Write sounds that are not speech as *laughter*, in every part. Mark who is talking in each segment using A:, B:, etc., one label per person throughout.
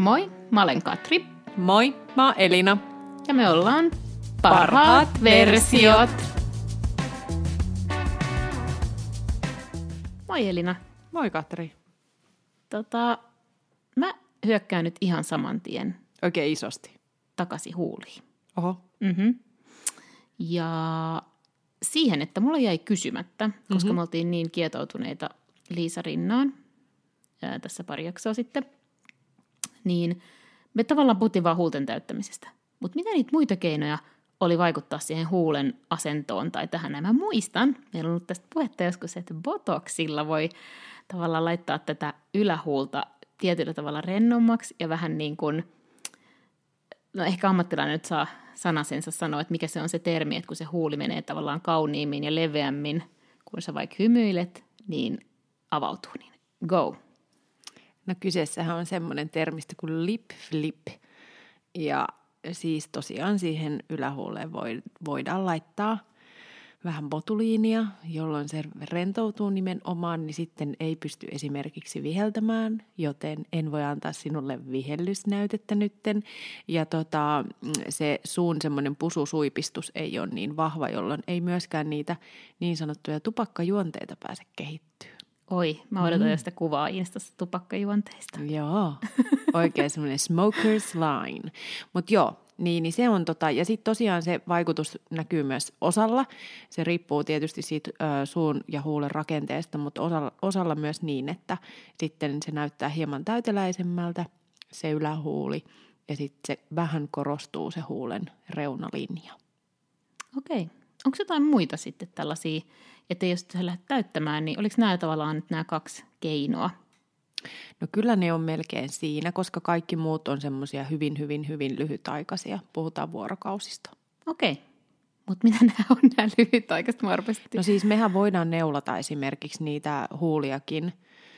A: Moi, mä olen Katri.
B: Moi, mä oon Elina.
A: Ja me ollaan Parhaat, Parhaat versiot. Moi Elina.
B: Moi Katri.
A: Tota, mä hyökkään nyt ihan saman tien.
B: Oikein isosti.
A: Takaisin huuliin.
B: Oho.
A: Mm-hmm. Ja siihen, että mulla jäi kysymättä, koska mm-hmm. me oltiin niin kietoutuneita Liisa Rinnaan ää, tässä pari jaksoa sitten, niin me tavallaan puhuttiin vaan huulten täyttämisestä. Mutta mitä niitä muita keinoja oli vaikuttaa siihen huulen asentoon tai tähän? Mä muistan, meillä on ollut tästä puhetta joskus, että botoxilla voi tavallaan laittaa tätä ylähuulta tietyllä tavalla rennommaksi ja vähän niin kuin, no ehkä ammattilainen nyt saa sanasensa sanoa, että mikä se on se termi, että kun se huuli menee tavallaan kauniimmin ja leveämmin, kun sä vaikka hymyilet, niin avautuu. Niin go.
B: No kyseessähän on semmoinen termistö kuin lip flip. Ja siis tosiaan siihen ylähuuleen voidaan laittaa vähän botuliinia, jolloin se rentoutuu nimenomaan, niin sitten ei pysty esimerkiksi viheltämään, joten en voi antaa sinulle vihellysnäytettä nytten. Ja tota, se suun semmoinen pususuipistus ei ole niin vahva, jolloin ei myöskään niitä niin sanottuja tupakkajuonteita pääse kehittyä.
A: Oi, mä odotan mm. sitä kuvaa Instassa tupakkajuonteista.
B: Joo, oikein *laughs* semmoinen smoker's line. Mutta joo, niin, niin se on tota, ja sitten tosiaan se vaikutus näkyy myös osalla. Se riippuu tietysti siitä ö, suun ja huulen rakenteesta, mutta osalla, osalla myös niin, että sitten se näyttää hieman täyteläisemmältä se ylähuuli ja sitten se vähän korostuu se huulen reunalinja.
A: Okei. Onko jotain muita sitten tällaisia, että jos sä lähdet täyttämään, niin oliko nämä tavallaan nyt nämä kaksi keinoa,
B: No kyllä ne on melkein siinä, koska kaikki muut on semmoisia hyvin, hyvin, hyvin lyhytaikaisia. Puhutaan vuorokausista.
A: Okei. Okay. Mutta mitä *laughs* nämä on nämä lyhytaikaiset? Mä
B: No siis mehän voidaan neulata esimerkiksi niitä huuliakin.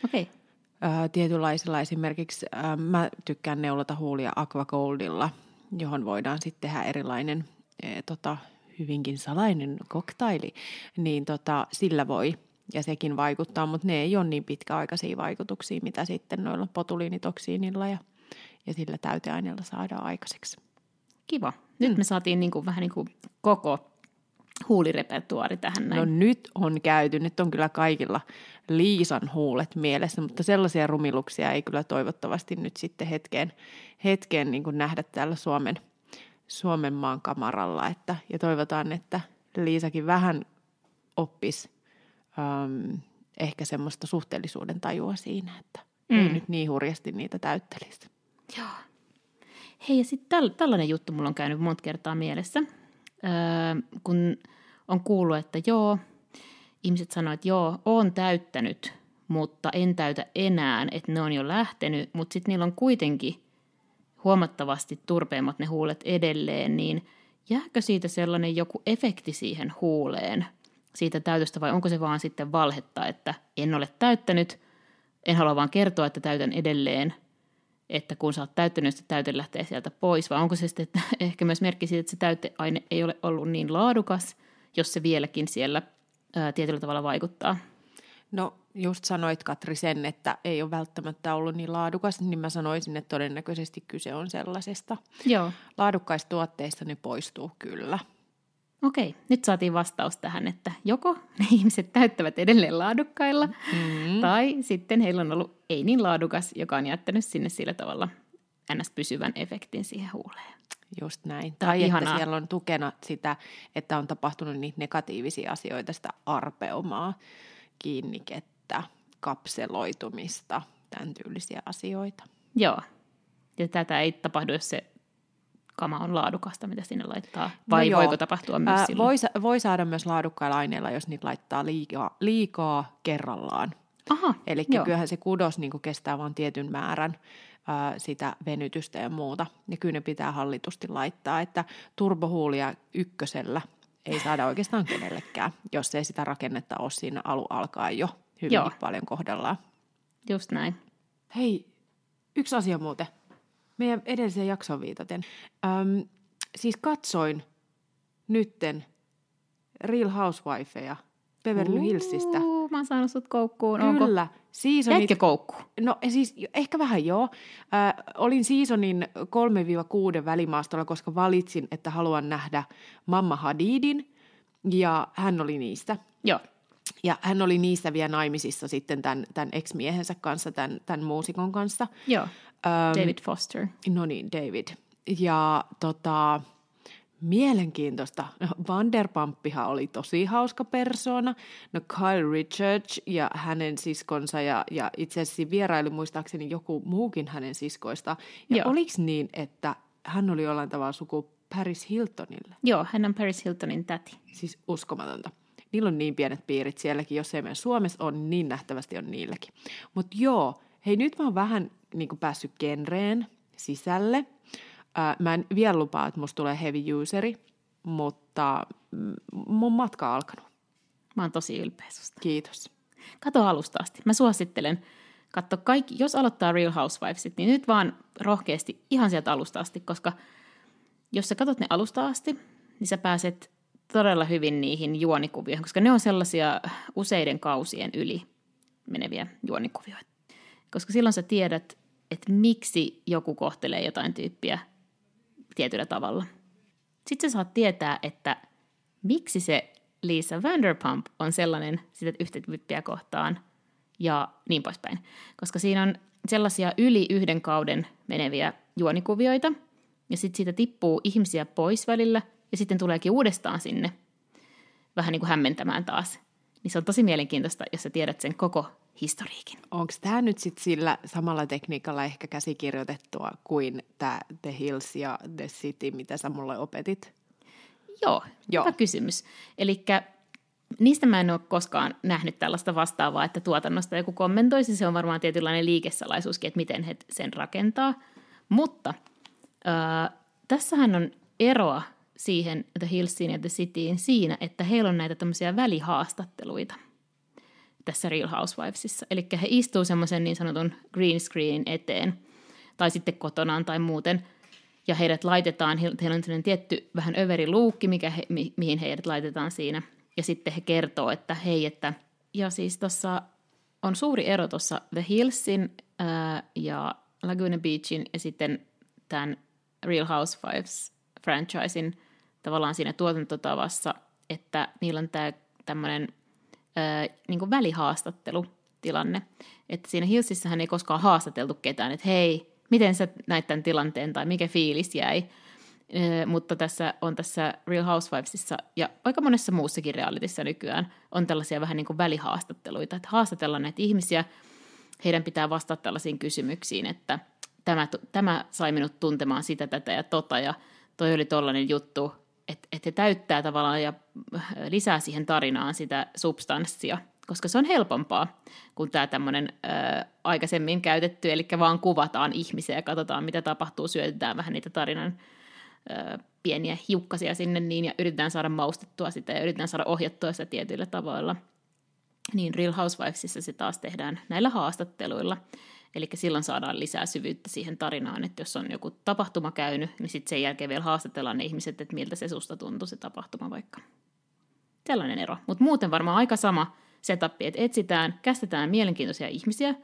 A: Okei. Okay.
B: tietynlaisilla esimerkiksi, mä tykkään neulata huulia Aquacoldilla, johon voidaan sitten tehdä erilainen e, tota, hyvinkin salainen koktaili, niin tota, sillä voi – ja sekin vaikuttaa, mutta ne ei ole niin pitkäaikaisia vaikutuksia, mitä sitten noilla potuliinitoksiinilla ja, ja sillä täyteaineella saadaan aikaiseksi.
A: Kiva. Nyt mm. me saatiin niin kuin, vähän niin kuin koko huulirepertuaari tähän näin.
B: No nyt on käyty, nyt on kyllä kaikilla Liisan huulet mielessä, mutta sellaisia rumiluksia ei kyllä toivottavasti nyt sitten hetkeen, hetkeen niin kuin nähdä täällä Suomen, Suomen maan kamaralla. Että, ja toivotaan, että Liisakin vähän oppisi äm, ehkä semmoista suhteellisuuden tajua siinä, että mm. ei nyt niin hurjasti niitä täyttelisi.
A: Joo. Hei, ja sitten täl, tällainen juttu mulla on käynyt monta kertaa mielessä, öö, kun on kuullut, että joo, ihmiset sanoivat, että joo, on täyttänyt, mutta en täytä enää, että ne on jo lähtenyt, mutta sitten niillä on kuitenkin huomattavasti turpeimmat ne huulet edelleen, niin jääkö siitä sellainen joku efekti siihen huuleen – siitä täytöstä vai onko se vaan sitten valhetta, että en ole täyttänyt, en halua vaan kertoa, että täytän edelleen, että kun sä oot täyttänyt, että täyte lähtee sieltä pois, vai onko se sitten että *laughs* ehkä myös merkki siitä, että se täyteaine ei ole ollut niin laadukas, jos se vieläkin siellä ää, tietyllä tavalla vaikuttaa?
B: No just sanoit Katri sen, että ei ole välttämättä ollut niin laadukas, niin mä sanoisin, että todennäköisesti kyse on sellaisesta.
A: Joo.
B: Laadukkaista tuotteista ne poistuu kyllä.
A: Okei, nyt saatiin vastaus tähän, että joko ne *laughs* ihmiset täyttävät edelleen laadukkailla, mm. tai sitten heillä on ollut ei niin laadukas, joka on jättänyt sinne sillä tavalla ns. pysyvän efektin siihen huuleen.
B: Just näin. Tai että ihanaa. siellä on tukena sitä, että on tapahtunut niitä negatiivisia asioita, sitä arpeumaa, kiinnikettä, kapseloitumista, tämän tyylisiä asioita.
A: Joo. Ja tätä ei tapahdu, jos se kama on laadukasta, mitä sinne laittaa? Vai no voiko tapahtua myös Ää,
B: voi, voi saada myös laadukkailla aineilla, jos niitä laittaa liikaa, liikaa kerrallaan.
A: Aha,
B: Eli kyllähän se kudos niin kestää vain tietyn määrän ää, sitä venytystä ja muuta. Ja kyllä ne pitää hallitusti laittaa, että turbohuulia ykkösellä ei saada oikeastaan kenellekään, jos ei sitä rakennetta ole siinä alu alkaa jo hyvin Joo. paljon kohdallaan.
A: Just näin.
B: Hei, yksi asia muuten meidän edelliseen jaksoon viitaten. Öm, siis katsoin nytten Real Housewifeja Beverly Hillsistä.
A: Uu, mä oon saanut sut koukkuun. Onko?
B: Kyllä. Seasonit,
A: Jäitkö koukkuun?
B: no siis jo- ehkä vähän joo. Äh, olin seasonin 3-6 välimaastolla, koska valitsin, että haluan nähdä Mamma Hadidin. Ja hän oli niistä.
A: Joo.
B: Ja hän oli niistä vielä naimisissa sitten tämän, tämän ex-miehensä kanssa, tämän, tämän muusikon kanssa.
A: Joo.
B: Ähm,
A: David Foster.
B: No niin, David. Ja tota, mielenkiintoista. *laughs* No, oli tosi hauska persona. No Kyle Richards ja hänen siskonsa ja, ja itse asiassa vieraili muistaakseni joku muukin hänen siskoista. Ja
A: Joo.
B: oliko niin, että hän oli jollain tavalla suku Paris Hiltonille?
A: Joo, hän on Paris Hiltonin täti.
B: Siis uskomatonta. Niillä on niin pienet piirit sielläkin, jos ei meidän Suomessa on, niin nähtävästi on niilläkin. Mutta joo, hei nyt mä oon vähän niin päässyt genreen sisälle. Ää, mä en vielä lupaa, että musta tulee heavy useri, mutta mm, mun matka on alkanut.
A: Mä oon tosi ylpeä susta.
B: Kiitos.
A: Kato alusta asti. Mä suosittelen, katso kaikki, jos aloittaa Real Housewivesit, niin nyt vaan rohkeasti ihan sieltä alusta asti, koska jos sä katsot ne alusta asti, niin sä pääset todella hyvin niihin juonikuvioihin, koska ne on sellaisia useiden kausien yli meneviä juonikuvioita. Koska silloin sä tiedät, että miksi joku kohtelee jotain tyyppiä tietyllä tavalla. Sitten sä saat tietää, että miksi se Lisa Vanderpump on sellainen sitä yhtä tyyppiä kohtaan ja niin poispäin. Koska siinä on sellaisia yli yhden kauden meneviä juonikuvioita, ja sitten siitä tippuu ihmisiä pois välillä, ja sitten tuleekin uudestaan sinne vähän niin kuin hämmentämään taas. Niin se on tosi mielenkiintoista, jos sä tiedät sen koko historiikin.
B: Onko tämä nyt sitten sillä samalla tekniikalla ehkä käsikirjoitettua kuin tämä The Hills ja The City, mitä sä mulle opetit?
A: Joo,
B: Joo.
A: Hyvä kysymys. Eli niistä mä en ole koskaan nähnyt tällaista vastaavaa, että tuotannosta joku kommentoisi. Se on varmaan tietynlainen liikesalaisuuskin, että miten he sen rakentaa. Mutta äh, tässähän on eroa siihen The Hillsiin ja The Cityin siinä, että heillä on näitä tämmöisiä välihaastatteluita tässä Real Housewivesissa. Eli he istuu semmoisen niin sanotun green screenin eteen, tai sitten kotonaan tai muuten, ja heidät laitetaan, he- heillä on sellainen tietty vähän överi luukki, mikä he, mi, mihin heidät laitetaan siinä, ja sitten he kertoo, että hei, että, ja siis tuossa on suuri ero tuossa The Hillsin ää, ja Laguna Beachin ja sitten tämän Real Housewives franchisein tavallaan siinä tuotantotavassa, että niillä on tämä tämmöinen niin välihaastattelutilanne. Että siinä Hillsissähän ei koskaan haastateltu ketään, että hei, miten sä näit tämän tilanteen tai mikä fiilis jäi. Ö, mutta tässä on tässä Real Housewivesissa ja aika monessa muussakin realitissa nykyään on tällaisia vähän niin kuin välihaastatteluita, että haastatellaan näitä ihmisiä, heidän pitää vastata tällaisiin kysymyksiin, että tämä, tämä sai minut tuntemaan sitä, tätä ja tota ja toi oli tollainen juttu, että, että he täyttää tavallaan ja lisää siihen tarinaan sitä substanssia, koska se on helpompaa kuin tämä tämmöinen aikaisemmin käytetty, eli vaan kuvataan ihmisiä ja katsotaan, mitä tapahtuu, syötetään vähän niitä tarinan ö, pieniä hiukkasia sinne niin, ja yritetään saada maustettua sitä ja yritetään saada ohjattua sitä tietyillä tavoilla. Niin Real Housewivesissa se taas tehdään näillä haastatteluilla. Eli silloin saadaan lisää syvyyttä siihen tarinaan, että jos on joku tapahtuma käynyt, niin sitten sen jälkeen vielä haastatellaan ne ihmiset, että miltä se susta tuntui se tapahtuma vaikka. Sellainen ero. Mutta muuten varmaan aika sama setup, että etsitään, kästetään mielenkiintoisia ihmisiä,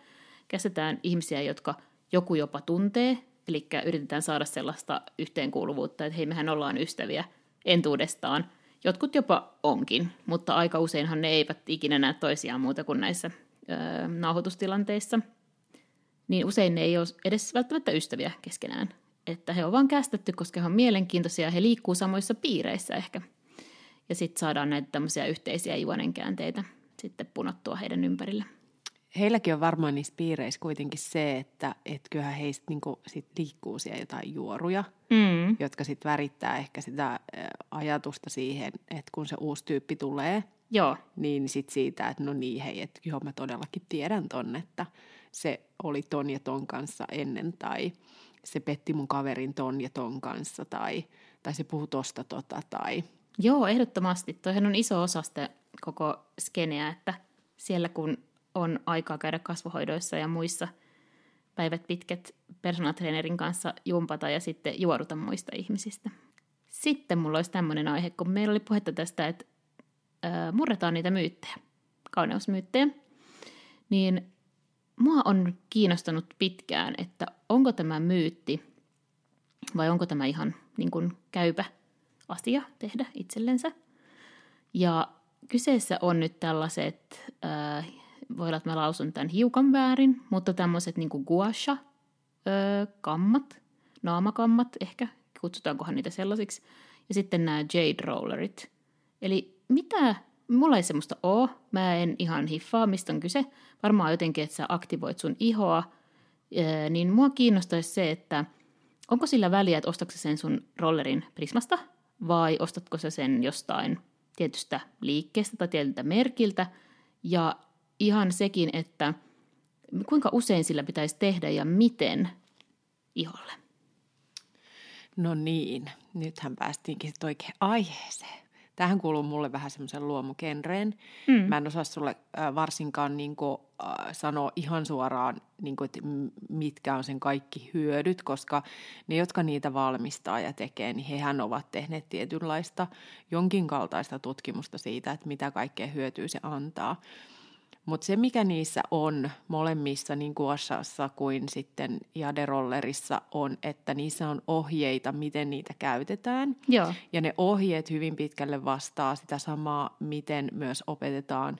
A: kästetään ihmisiä, jotka joku jopa tuntee, eli yritetään saada sellaista yhteenkuuluvuutta, että hei, mehän ollaan ystäviä entuudestaan. Jotkut jopa onkin, mutta aika useinhan ne eivät ikinä näe toisiaan muuta kuin näissä öö, nauhoitustilanteissa. Niin usein ne ei ole edes välttämättä ystäviä keskenään. Että he on vaan kästetty, koska he on mielenkiintoisia ja he liikkuu samoissa piireissä ehkä. Ja sitten saadaan näitä tämmöisiä yhteisiä juonenkäänteitä sitten punottua heidän ympärillä.
B: Heilläkin on varmaan niissä piireissä kuitenkin se, että et kyllähän heistä niinku sit liikkuu siellä jotain juoruja,
A: Mm.
B: jotka sitten värittää ehkä sitä ajatusta siihen, että kun se uusi tyyppi tulee,
A: Joo,
B: niin sit siitä, että no niin hei, että joo mä todellakin tiedän ton, että se oli ton ja ton kanssa ennen tai se petti mun kaverin ton ja ton kanssa tai, tai se puhui tosta tota tai
A: Joo, ehdottomasti. Toihan on iso osa sitä koko skeneä, että siellä kun on aikaa käydä kasvohoidoissa ja muissa päivät pitkät personal kanssa jumpata ja sitten juoruta muista ihmisistä. Sitten mulla olisi tämmöinen aihe, kun meillä oli puhetta tästä, että murretaan niitä myyttejä, kauneusmyyttejä, niin mua on kiinnostanut pitkään, että onko tämä myytti vai onko tämä ihan niin kuin käypä asia tehdä itsellensä. Ja kyseessä on nyt tällaiset, äh, voi olla, että mä lausun tämän hiukan väärin, mutta tämmöiset niin guasha äh, kammat, naamakammat ehkä, kutsutaankohan niitä sellaisiksi, ja sitten nämä jade rollerit. Eli mitä, mulla ei semmoista oo, mä en ihan hiffaa, mistä on kyse, varmaan jotenkin, että sä aktivoit sun ihoa, niin mua kiinnostaisi se, että onko sillä väliä, että ostatko sen sun rollerin Prismasta, vai ostatko sä sen jostain tietystä liikkeestä tai tietyltä merkiltä, ja ihan sekin, että kuinka usein sillä pitäisi tehdä ja miten iholle.
B: No niin, nythän päästiinkin oikein aiheeseen. Tähän kuuluu mulle vähän semmoisen luomukenreen. Mm. Mä en osaa sulle äh, varsinkaan niin kuin, äh, sanoa ihan suoraan, niin kuin, että mitkä on sen kaikki hyödyt, koska ne, jotka niitä valmistaa ja tekee, niin hehän ovat tehneet tietynlaista jonkin kaltaista tutkimusta siitä, että mitä kaikkea hyötyä se antaa. Mutta se, mikä niissä on molemmissa, niin Guashassa kuin sitten Jaderollerissa, on, että niissä on ohjeita, miten niitä käytetään.
A: Joo.
B: Ja ne ohjeet hyvin pitkälle vastaa sitä samaa, miten myös opetetaan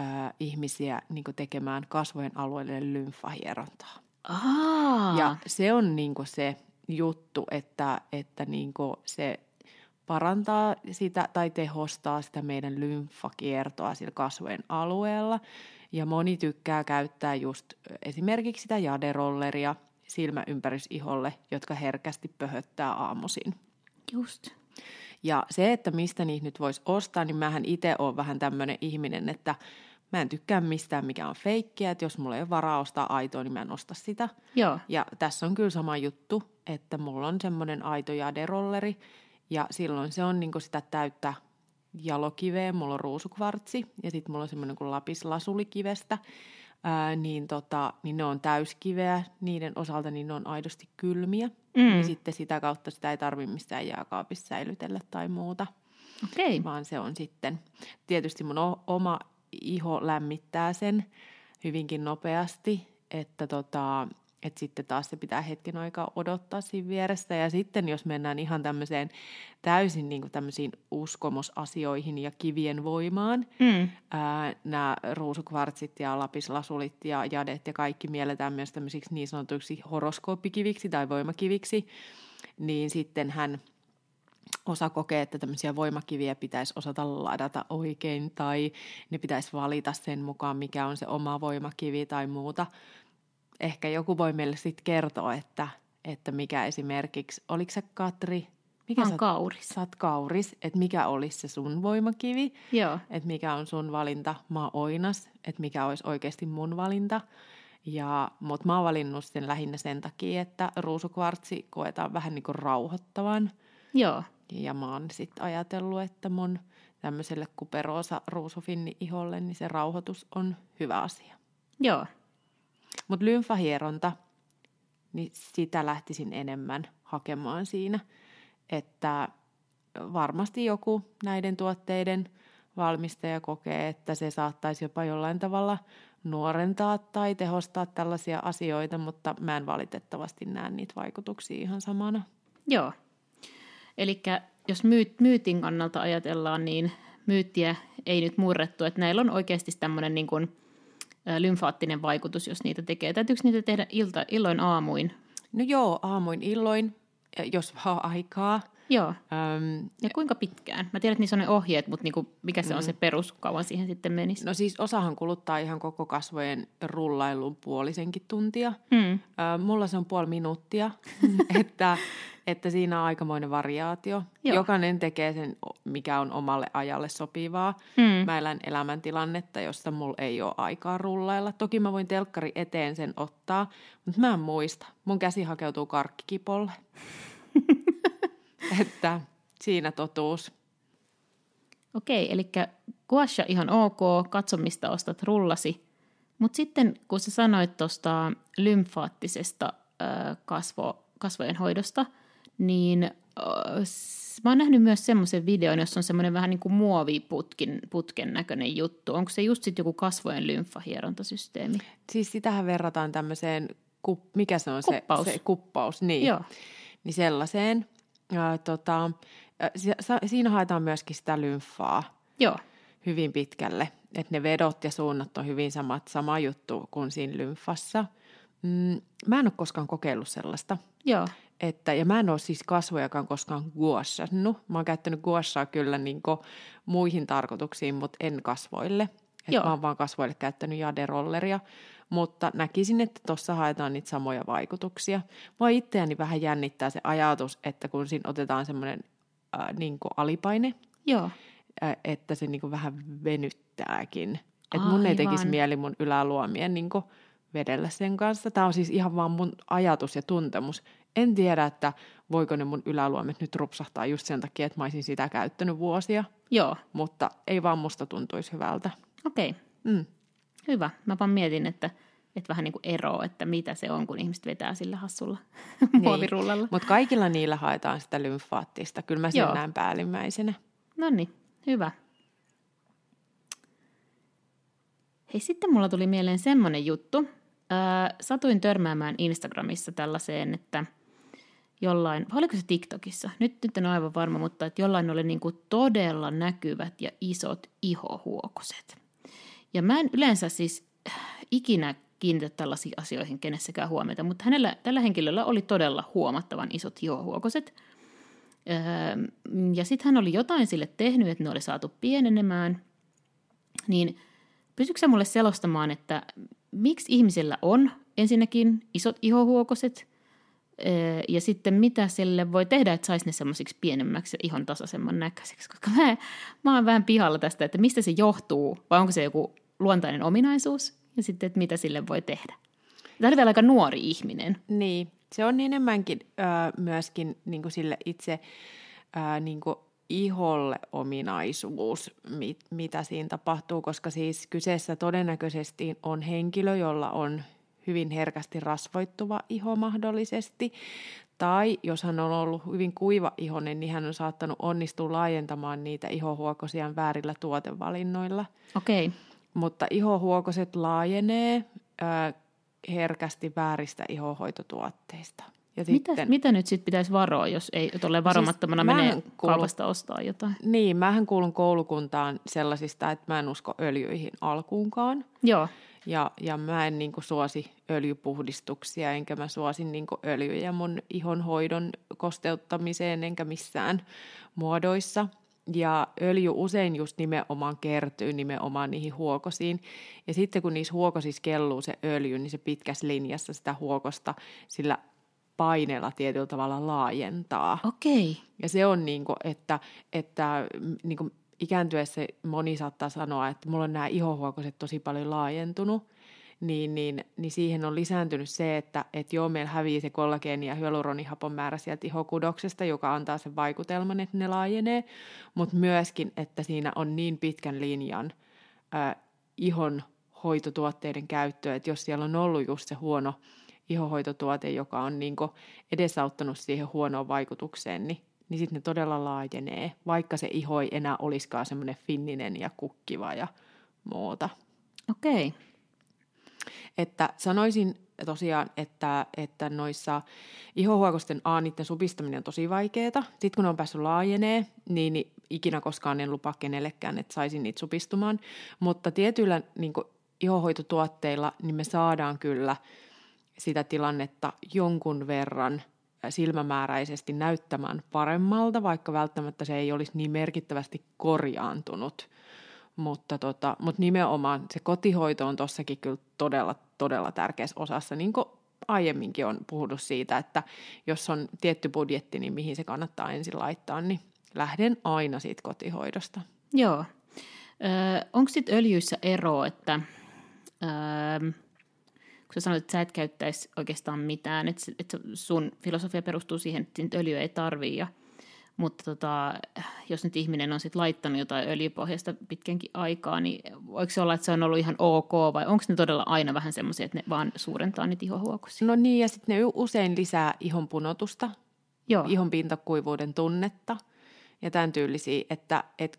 B: äh, ihmisiä niin tekemään kasvojen alueelle lymfahierontaa.
A: Aa.
B: Ja se on niin se juttu, että, että niin se parantaa sitä tai tehostaa sitä meidän lymfakiertoa sillä kasvojen alueella. Ja moni tykkää käyttää just esimerkiksi sitä jaderolleria silmäympärysiholle, jotka herkästi pöhöttää aamuisin.
A: Just.
B: Ja se, että mistä niitä nyt voisi ostaa, niin mähän itse olen vähän tämmöinen ihminen, että mä en tykkää mistään mikä on feikkiä, että jos mulla ei ole varaa ostaa aitoa, niin mä en osta sitä.
A: Joo.
B: Ja tässä on kyllä sama juttu, että mulla on semmoinen aito jaderolleri, ja silloin se on niin sitä täyttä jalokiveä, mulla on ruusukvartsi ja sitten mulla on semmoinen kuin lapis lasulikivestä, ää, niin, tota, niin ne on täyskiveä, niiden osalta niin ne on aidosti kylmiä. Mm. Ja sitten sitä kautta sitä ei tarvitse mistään jääkaapissa säilytellä tai muuta.
A: Okay.
B: Vaan se on sitten, tietysti mun oma iho lämmittää sen hyvinkin nopeasti, että tota, että sitten taas se pitää hetken aikaa odottaa siinä vieressä. Ja sitten jos mennään ihan tämmöiseen täysin niin kuin tämmöisiin uskomusasioihin ja kivien voimaan, mm. nämä ruusukvartsit ja lapislasulit ja jadet ja kaikki mielletään myös tämmöisiksi niin sanotuiksi horoskooppikiviksi tai voimakiviksi, niin sitten hän osa kokee, että tämmöisiä voimakiviä pitäisi osata ladata oikein tai ne pitäisi valita sen mukaan, mikä on se oma voimakivi tai muuta – ehkä joku voi meille sitten kertoa, että, että mikä esimerkiksi, oliko se Katri?
A: Mikä sä, kauris.
B: Sä oot kauris, että mikä olisi se sun voimakivi,
A: Joo.
B: että mikä on sun valinta. Mä oon oinas, että mikä olisi oikeasti mun valinta. Ja, mutta mä oon valinnut sen lähinnä sen takia, että ruusukvartsi koetaan vähän niin kuin rauhoittavan.
A: Joo.
B: Ja mä oon sitten ajatellut, että mun tämmöiselle kuperoosa ruusufinni iholle, niin se rauhoitus on hyvä asia.
A: Joo.
B: Mutta lymfahieronta, niin sitä lähtisin enemmän hakemaan siinä, että varmasti joku näiden tuotteiden valmistaja kokee, että se saattaisi jopa jollain tavalla nuorentaa tai tehostaa tällaisia asioita, mutta mä en valitettavasti näe niitä vaikutuksia ihan samana.
A: Joo. Eli jos myyt, myytin kannalta ajatellaan, niin myyttiä ei nyt murrettu, että näillä on oikeasti tämmöinen niin kuin lymfaattinen vaikutus, jos niitä tekee. Täytyykö niitä tehdä ilta, illoin aamuin?
B: No joo, aamuin illoin, jos vaan aikaa.
A: Joo. Öm, ja kuinka pitkään? Mä tiedän, että niissä on ne ohjeet, mutta niinku, mikä se mm. on se perus, kauan siihen sitten menisi?
B: No siis osahan kuluttaa ihan koko kasvojen rullailun puolisenkin tuntia.
A: Mm.
B: Ö, mulla se on puoli minuuttia, *laughs* että että siinä on aikamoinen variaatio. Joo. Jokainen tekee sen, mikä on omalle ajalle sopivaa.
A: Mm.
B: Mä elän elämäntilannetta, josta mulla ei ole aikaa rullailla. Toki mä voin telkkari eteen sen ottaa, mutta mä en muista. Mun käsi hakeutuu karkkikipolle. Että siinä totuus.
A: Okei, eli guasha ihan ok, katso mistä ostat rullasi. Mutta sitten kun sä sanoit tuosta lymfaattisesta kasvo, kasvojen hoidosta – niin ö, mä oon nähnyt myös semmoisen videon, jossa on semmoinen vähän niin kuin muoviputkin putken näköinen juttu. Onko se just sitten joku kasvojen lymfahierontasysteemi?
B: Siis sitähän verrataan tämmöiseen, kup, mikä se on
A: Kuppaus.
B: se, se kuppaus, niin.
A: Joo.
B: Niin sellaiseen. Ja, tota, ä, si- sa- siinä haetaan myöskin sitä lymfaa
A: Joo.
B: hyvin pitkälle. Että ne vedot ja suunnat on hyvin samat, sama juttu kuin siinä lymfassa. Mm, mä en ole koskaan kokeillut sellaista.
A: Joo.
B: Että, ja mä en ole siis kasvojakaan koskaan guassannut. Mä oon käyttänyt guassaa kyllä niin muihin tarkoituksiin, mutta en kasvoille. Et
A: Joo.
B: mä oon vaan kasvoille käyttänyt jaderolleria. Mutta näkisin, että tuossa haetaan niitä samoja vaikutuksia. Mua itseäni vähän jännittää se ajatus, että kun siinä otetaan semmoinen äh, niin alipaine,
A: Joo.
B: äh, että se niin vähän venyttääkin. Että mun ei tekisi mieli mun yläluomien niin vedellä sen kanssa. Tämä on siis ihan vaan mun ajatus ja tuntemus. En tiedä, että voiko ne mun yläluomet nyt rupsahtaa just sen takia, että mä olisin sitä käyttänyt vuosia,
A: Joo.
B: mutta ei vaan musta tuntuisi hyvältä.
A: Okei.
B: Mm.
A: Hyvä. Mä vaan mietin, että, että vähän niin kuin ero, että mitä se on, kun ihmiset vetää sillä hassulla *laughs* muovirullalla.
B: Mutta kaikilla niillä haetaan sitä lymfaattista. Kyllä mä sen
A: Joo.
B: näen päällimmäisenä.
A: No niin, hyvä. Hei, sitten mulla tuli mieleen semmoinen juttu. Ää, satuin törmäämään Instagramissa tällaiseen, että jollain, oliko se TikTokissa? Nyt, nyt en ole aivan varma, mutta että jollain oli niin kuin todella näkyvät ja isot ihohuokoset. Ja mä en yleensä siis äh, ikinä kiinnitä tällaisiin asioihin kenessäkään huomiota, mutta hänellä, tällä henkilöllä oli todella huomattavan isot ihohuokoset. Öö, ja sitten hän oli jotain sille tehnyt, että ne oli saatu pienenemään. Niin pystytkö sä mulle selostamaan, että miksi ihmisellä on ensinnäkin isot ihohuokoset, öö, ja sitten mitä sille voi tehdä, että saisi ne semmoisiksi pienemmäksi ja ihon tasaisemman näköiseksi? Koska mä, mä oon vähän pihalla tästä, että mistä se johtuu, vai onko se joku luontainen ominaisuus, ja sitten, että mitä sille voi tehdä. Tämä oli vielä aika nuori ihminen.
B: Niin, se on enemmänkin ö, myöskin niin kuin sille itse ö, niin kuin iholle ominaisuus, mit, mitä siinä tapahtuu, koska siis kyseessä todennäköisesti on henkilö, jolla on hyvin herkästi rasvoittuva iho mahdollisesti, tai jos hän on ollut hyvin kuiva ihonen, niin hän on saattanut onnistua laajentamaan niitä ihohuokosiaan väärillä tuotevalinnoilla.
A: Okei, okay.
B: Mutta ihohuokoset laajenee ö, herkästi vääristä ihohoitotuotteista. Ja
A: Mitä, mitä nyt sitten pitäisi varoa, jos ei ole varomattomana
B: Siis
A: siis menee
B: kuulun-
A: kaupasta ostaa jotain?
B: Niin, mähän kuulun koulukuntaan sellaisista, että mä en usko öljyihin alkuunkaan.
A: Joo,
B: Ja, ja mä en niin suosi öljypuhdistuksia, enkä mä suosin niin öljyjä mun ihonhoidon kosteuttamiseen, enkä missään muodoissa. Ja öljy usein just nimenomaan kertyy nimenomaan niihin huokosiin. Ja sitten kun niissä huokosissa kelluu se öljy, niin se pitkässä linjassa sitä huokosta sillä paineella tietyllä tavalla laajentaa.
A: okei. Okay.
B: Ja se on niin kuin, että, että niin kuin ikääntyessä moni saattaa sanoa, että mulla on nämä ihohuokoset tosi paljon laajentunut, niin, niin, niin siihen on lisääntynyt se, että, että joo, meillä hävii se kollageeni ja hyaluronihapon määrä sieltä ihokudoksesta, joka antaa sen vaikutelman, että ne laajenee, mutta myöskin, että siinä on niin pitkän linjan äh, ihon hoitotuotteiden käyttöä, että jos siellä on ollut just se huono ihohoitotuote, joka on niin edesauttanut siihen huonoon vaikutukseen, niin, niin sitten ne todella laajenee, vaikka se iho ei enää olisikaan semmoinen finninen ja kukkiva ja muuta.
A: Okei.
B: Että sanoisin tosiaan, että, että noissa ihohuokosten A, niiden supistaminen on tosi vaikeaa. Sitten kun ne on päässyt laajenee, niin, ikinä koskaan en lupaa kenellekään, että saisin niitä supistumaan. Mutta tietyillä niin ihohoitotuotteilla niin me saadaan kyllä sitä tilannetta jonkun verran silmämääräisesti näyttämään paremmalta, vaikka välttämättä se ei olisi niin merkittävästi korjaantunut. Mutta, tota, mutta nimenomaan se kotihoito on tossakin kyllä todella, todella tärkeässä osassa, niin kuin aiemminkin on puhunut siitä, että jos on tietty budjetti, niin mihin se kannattaa ensin laittaa, niin lähden aina siitä kotihoidosta.
A: Joo. Öö, onko sitten öljyissä ero, että öö, kun sä sanoit, että sä et käyttäisi oikeastaan mitään, että, että sun filosofia perustuu siihen, että öljyä ei tarvii, ja, mutta tota, jos nyt ihminen on sit laittanut jotain öljypohjasta pitkänkin aikaa, niin voiko se olla, että se on ollut ihan ok, vai onko ne todella aina vähän semmoisia, että ne vaan suurentaa niitä ihohuokosia?
B: No niin, ja sitten ne usein lisää ihon punotusta,
A: Joo.
B: ihon pintakuivuuden tunnetta ja tämän tyylisiä, että, että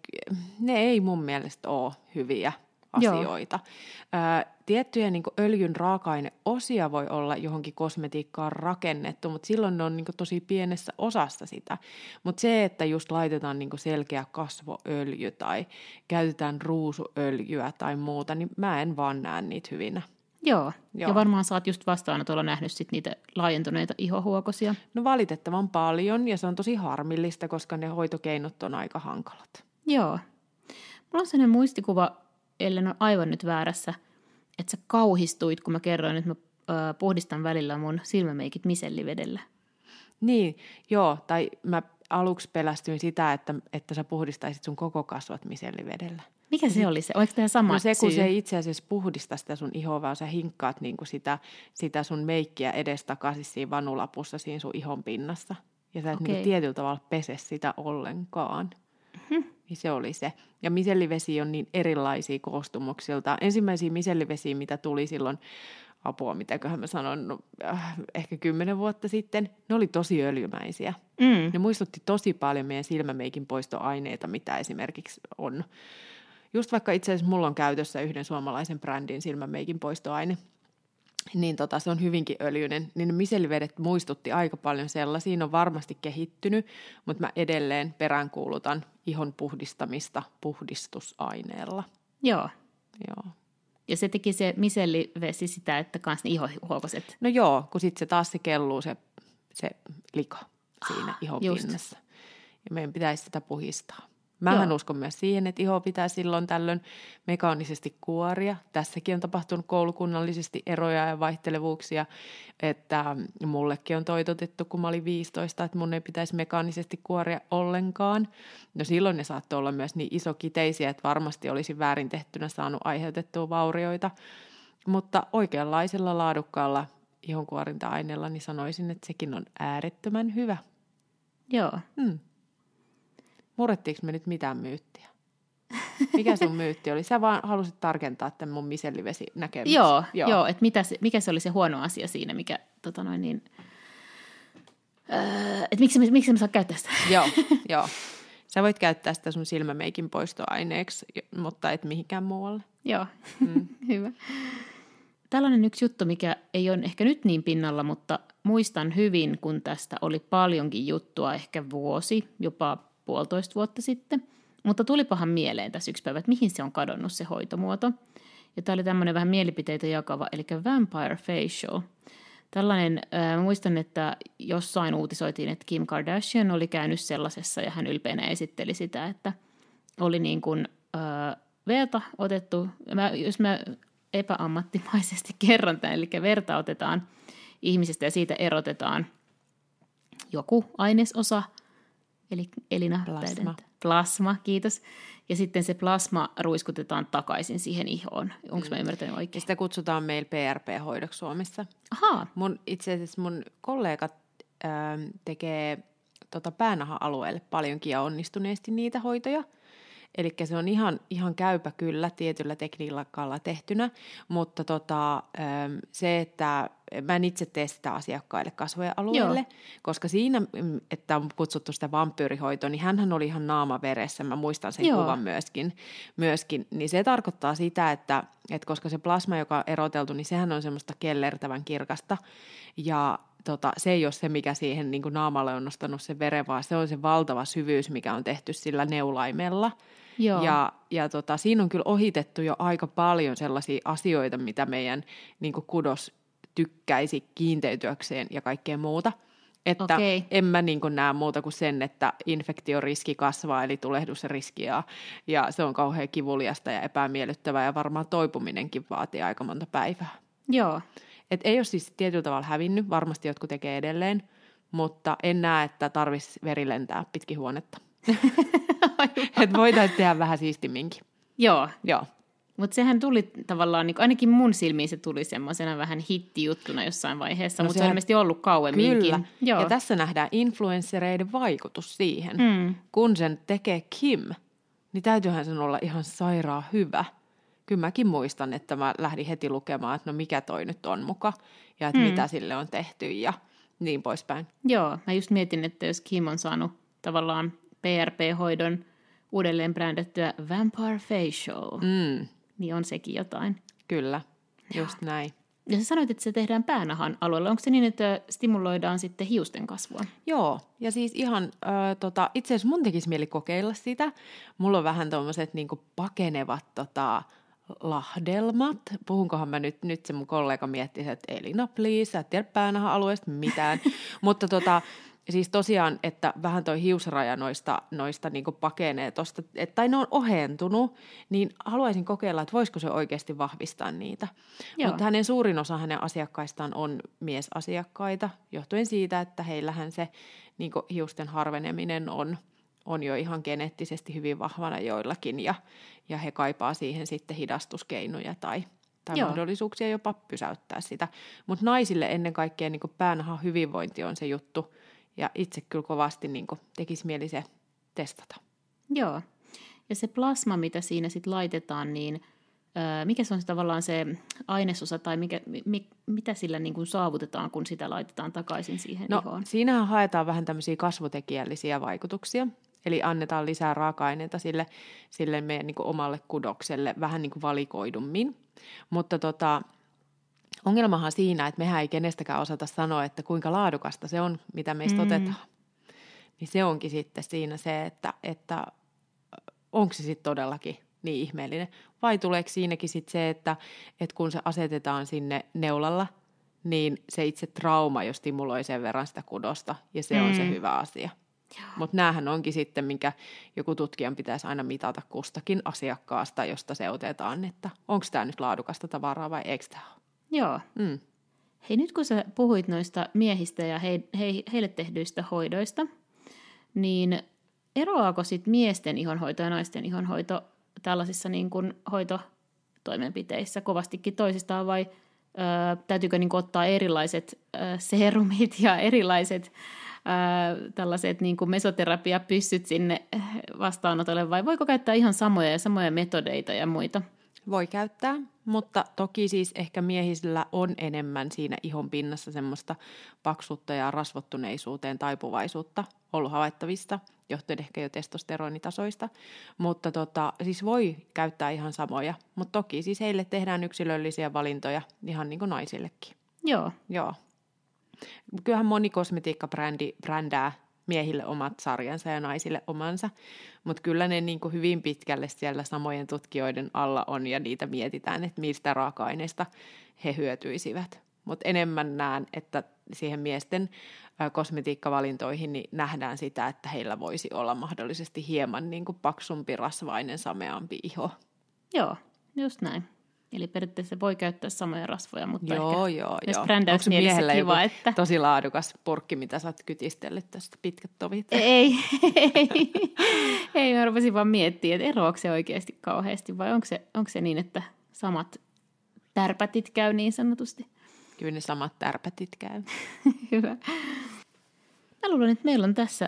B: ne ei mun mielestä ole hyviä. Asioita. Ö, tiettyjä niin öljyn raaka-aineosia voi olla johonkin kosmetiikkaan rakennettu, mutta silloin ne on niin tosi pienessä osassa sitä. Mutta se, että just laitetaan niin selkeä kasvoöljy tai käytetään ruusuöljyä tai muuta, niin mä en vaan näe niitä hyvinä.
A: Joo.
B: Joo.
A: Joo. Ja varmaan sä oot just vastaanotolla nähnyt sit niitä laajentuneita ihohuokosia.
B: No valitettavan paljon ja se on tosi harmillista, koska ne hoitokeinot on aika hankalat.
A: Joo. Mulla on sellainen muistikuva, ellen ole aivan nyt väärässä, että sä kauhistuit, kun mä kerroin, että mä ö, puhdistan välillä mun silmämeikit misellivedellä.
B: Niin, joo, tai mä aluksi pelästyin sitä, että, että sä puhdistaisit sun koko kasvot misellivedellä.
A: Mikä se oli se? Oliko tämä sama
B: No se, kun
A: syy?
B: se ei itse asiassa puhdista sitä sun ihoa, vaan sä hinkkaat niin kuin sitä, sitä sun meikkiä edestakaisin siinä vanulapussa siinä sun ihon pinnassa. Ja sä et
A: Okei.
B: niin tietyllä tavalla pese sitä ollenkaan. Niin se oli se. Ja misellivesi on niin erilaisia koostumuksilta. Ensimmäisiä misellivesiä, mitä tuli silloin, apua, mitäköhän mä sanon, no, äh, ehkä kymmenen vuotta sitten, ne oli tosi öljymäisiä.
A: Mm.
B: Ne muistutti tosi paljon meidän silmämeikin poistoaineita, mitä esimerkiksi on. Just vaikka itse asiassa mulla on käytössä yhden suomalaisen brändin silmämeikin poistoaine, niin tota, se on hyvinkin öljyinen. Niin ne misellivedet muistutti aika paljon sellaisia. Ne on varmasti kehittynyt, mutta mä edelleen peräänkuulutan ihon puhdistamista puhdistusaineella.
A: Joo.
B: Joo.
A: Ja se teki se misellivesi sitä, että kans ne ihohuokoset.
B: No joo, kun sitten se taas se kelluu se, se lika siinä ihon
A: just.
B: pinnassa. Ja meidän pitäisi sitä puhistaa. Mähän
A: Joo.
B: uskon myös siihen, että iho pitää silloin tällöin mekaanisesti kuoria. Tässäkin on tapahtunut koulukunnallisesti eroja ja vaihtelevuuksia, että mullekin on toitotettu, kun mä olin 15, että mun ei pitäisi mekaanisesti kuoria ollenkaan. No silloin ne saattoi olla myös niin isokiteisiä, että varmasti olisi väärin tehtynä saanut aiheutettua vaurioita. Mutta oikeanlaisella laadukkaalla ihonkuorinta-aineella niin sanoisin, että sekin on äärettömän hyvä.
A: Joo.
B: Hmm. Murrettiinko me nyt mitään myyttiä? Mikä sun myytti oli? Sä vaan halusit tarkentaa tämän mun misellivesi näkemyksen.
A: Joo, joo. joo että mitä se, mikä se oli se huono asia siinä, mikä tota noin niin, öö, että miksi, miksi me saa käyttää sitä?
B: joo, *laughs* joo. Sä voit käyttää sitä sun silmämeikin poistoaineeksi, mutta et mihinkään muualle.
A: Joo, mm. *laughs* hyvä. Tällainen yksi juttu, mikä ei ole ehkä nyt niin pinnalla, mutta muistan hyvin, kun tästä oli paljonkin juttua, ehkä vuosi, jopa puolitoista vuotta sitten. Mutta tulipahan mieleen tässä yksi päivä, että mihin se on kadonnut se hoitomuoto. Ja tämä oli tämmöinen vähän mielipiteitä jakava, eli Vampire Facial. Tällainen, äh, muistan, että jossain uutisoitiin, että Kim Kardashian oli käynyt sellaisessa ja hän ylpeänä esitteli sitä, että oli niin kuin äh, verta otettu, mä, jos mä epäammattimaisesti *laughs* kerron tämän, eli verta otetaan ihmisestä ja siitä erotetaan joku ainesosa, eli Elina
B: Plasma.
A: Plasma, kiitos. Ja sitten se plasma ruiskutetaan takaisin siihen ihoon. Onko mä ymmärtänyt
B: Ja
A: oikein?
B: sitä kutsutaan meillä PRP-hoidoksi Suomessa.
A: Ahaa,
B: Mun, itse asiassa mun kollegat ähm, tekee tota päänaha-alueelle paljonkin ja onnistuneesti niitä hoitoja. Eli se on ihan, ihan käypä kyllä tietyllä tekniikalla tehtynä, mutta tota, ähm, se, että mä en itse tee sitä asiakkaille kasvojen alueelle,
A: Joo.
B: koska siinä, mm, että on kutsuttu sitä vampyyrihoitoa, niin hänhän oli ihan naama veressä, mä muistan sen
A: Joo.
B: kuvan myöskin, myöskin, niin se tarkoittaa sitä, että, että koska se plasma, joka on eroteltu, niin sehän on semmoista kellertävän kirkasta, ja tota, se ei ole se, mikä siihen niin kuin naamalle on nostanut sen veren, vaan se on se valtava syvyys, mikä on tehty sillä neulaimella.
A: joo.
B: Ja, ja tota, siinä on kyllä ohitettu jo aika paljon sellaisia asioita, mitä meidän niin kuin kudos tykkäisi kiinteytyäkseen ja kaikkea muuta. Että
A: Okei.
B: en mä niin näe muuta kuin sen, että infektioriski kasvaa, eli tulehdusriski, ja, ja se on kauhean kivuliasta ja epämiellyttävää, ja varmaan toipuminenkin vaatii aika monta päivää.
A: joo.
B: Et ei ole siis tietyllä tavalla hävinnyt, varmasti jotkut tekee edelleen, mutta en näe, että tarvitsisi veri lentää pitkin huonetta. *laughs* että voitaisiin tehdä vähän siistimminkin.
A: Joo,
B: Joo.
A: Mutta sehän tuli tavallaan, niin ainakin mun silmiin se tuli semmoisena vähän hittijuttuna jossain vaiheessa,
B: No
A: mutta se on ilmeisesti ollut kauemminkin.
B: Kyllä.
A: Joo.
B: Ja tässä nähdään influenssereiden vaikutus siihen.
A: Mm.
B: Kun sen tekee Kim, niin täytyyhän sen olla ihan sairaan hyvä. Kyllä mäkin muistan, että mä lähdin heti lukemaan, että no mikä toi nyt on muka ja että
A: Mm.
B: mitä sille on tehty ja niin poispäin.
A: Joo, mä just mietin, että jos Kim on saanut tavallaan PRP-hoidon uudelleen brändättyä Vampire Facial,
B: Mm,
A: niin on sekin jotain.
B: kyllä, just näin.
A: Ja sä sanoit, että se tehdään päänahan alueella. Onko se niin, että stimuloidaan sitten hiusten kasvua?
B: Joo, ja siis ihan, ö, tota, itse asiassa mun tekisi mieli kokeilla sitä. Mulla on vähän tuommoiset niinku pakenevat tota, lahdelmat. Puhunkohan mä nyt, nyt se mun kollega mietti, että Elina, please, sä et tiedä päänahan alueesta mitään. *laughs* Mutta tota, siis tosiaan, että vähän toi hiusraja noista, noista niinku pakenee tosta, et, tai ne on ohentunut, niin haluaisin kokeilla, että voisiko se oikeasti vahvistaa niitä.
A: Joo.
B: Mutta hänen suurin osa hänen asiakkaistaan on miesasiakkaita, johtuen siitä, että heillähän se niin hiusten harveneminen on, on jo ihan geneettisesti hyvin vahvana joillakin, ja, ja he kaipaa siihen sitten hidastuskeinoja tai, tai
A: Joo.
B: mahdollisuuksia jopa pysäyttää sitä. Mutta naisille ennen kaikkea niin päänahan hyvinvointi on se juttu, ja itse kyllä kovasti niin tekisi mieli se testata.
A: Joo. Ja se plasma, mitä siinä sitten laitetaan, niin ö, mikä se on se tavallaan se ainesosa tai mikä, mi, mitä sillä niin kuin saavutetaan, kun sitä laitetaan takaisin siihen
B: No,
A: ihoon?
B: siinähän haetaan vähän tämmöisiä kasvutekijällisiä vaikutuksia. Eli annetaan lisää raaka-aineita sille, sille meidän niin omalle kudokselle vähän niin kuin valikoidummin. Mutta tota, ongelmahan siinä, että mehän ei kenestäkään osata sanoa, että kuinka laadukasta se on, mitä meistä
A: Mm.
B: otetaan. Niin se onkin sitten siinä se, että, että onko se sitten todellakin niin ihmeellinen. Vai tuleeko siinäkin sitten se, että, että kun se asetetaan sinne neulalla, niin se itse trauma jo stimuloi sen verran sitä kudosta, ja se mm. on se
A: Mm.
B: hyvä asia. Mutta näähän onkin sitten, minkä joku tutkijan pitäisi aina mitata kustakin asiakkaasta, josta se otetaan, että onko tämä nyt laadukasta tavaraa vai eikö tämä ole.
A: Joo.
B: Mm.
A: Hei, nyt kun sä puhuit noista miehistä ja he, he, heille tehdyistä hoidoista, niin eroaako sitten miesten ihonhoito ja naisten ihonhoito tällaisissa niin kuin hoitotoimenpiteissä kovastikin toisistaan vai ö, täytyykö niin kuin ottaa erilaiset ö, serumit ja erilaiset ö, tällaiset niin kuin mesoterapiapyssyt sinne vastaanotolle vai voiko käyttää ihan samoja ja samoja metodeita ja muita?
B: Voi käyttää, mutta toki siis ehkä miehisillä on enemmän siinä ihon pinnassa semmoista paksuutta ja rasvottuneisuuteen taipuvaisuutta ollut havaittavista, johtuen ehkä jo testosteronitasoista. Mutta tota, siis voi käyttää ihan samoja, mutta toki siis heille tehdään yksilöllisiä valintoja ihan niin kuin naisillekin.
A: Joo,
B: Joo. Kyllähän moni kosmetiikkabrändi brändää miehille omat sarjansa ja naisille omansa, mutta kyllä ne niin kuin hyvin pitkälle siellä samojen tutkijoiden alla on ja niitä mietitään, että mistä raaka-aineista he hyötyisivät. Mutta enemmän näen, että siihen miesten kosmetiikkavalintoihin niin nähdään sitä, että heillä voisi olla mahdollisesti hieman niin kuin paksumpi, rasvainen, sameampi iho.
A: joo, just näin. Eli periaatteessa voi käyttää samoja rasvoja, mutta
B: joo,
A: ehkä
B: joo, joo.
A: brändäysmielessä kiva, että...
B: tosi laadukas purkki, mitä sä oot kytistellyt tästä pitkät tovit?
A: Ei, ei, ei, mä rupesin vaan miettimään, että eroako se oikeasti kauheasti vai onko se, onko se niin, että samat tärpätit käy niin sanotusti.
B: Kyllä ne samat tärpätit käy. *laughs*
A: Hyvä. Mä luulen, että meillä on tässä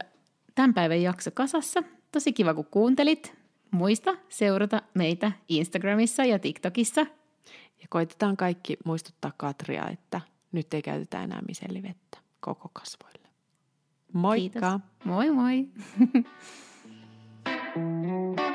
A: tämän päivän jakso kasassa. Tosi kiva, kun kuuntelit. Muista seurata meitä Instagramissa ja TikTokissa.
B: Ja koitetaan kaikki muistuttaa Katria, että nyt ei käytetä enää misellivettä koko kasvoille. Moikka!
A: Kiitos. Moi moi! *laughs*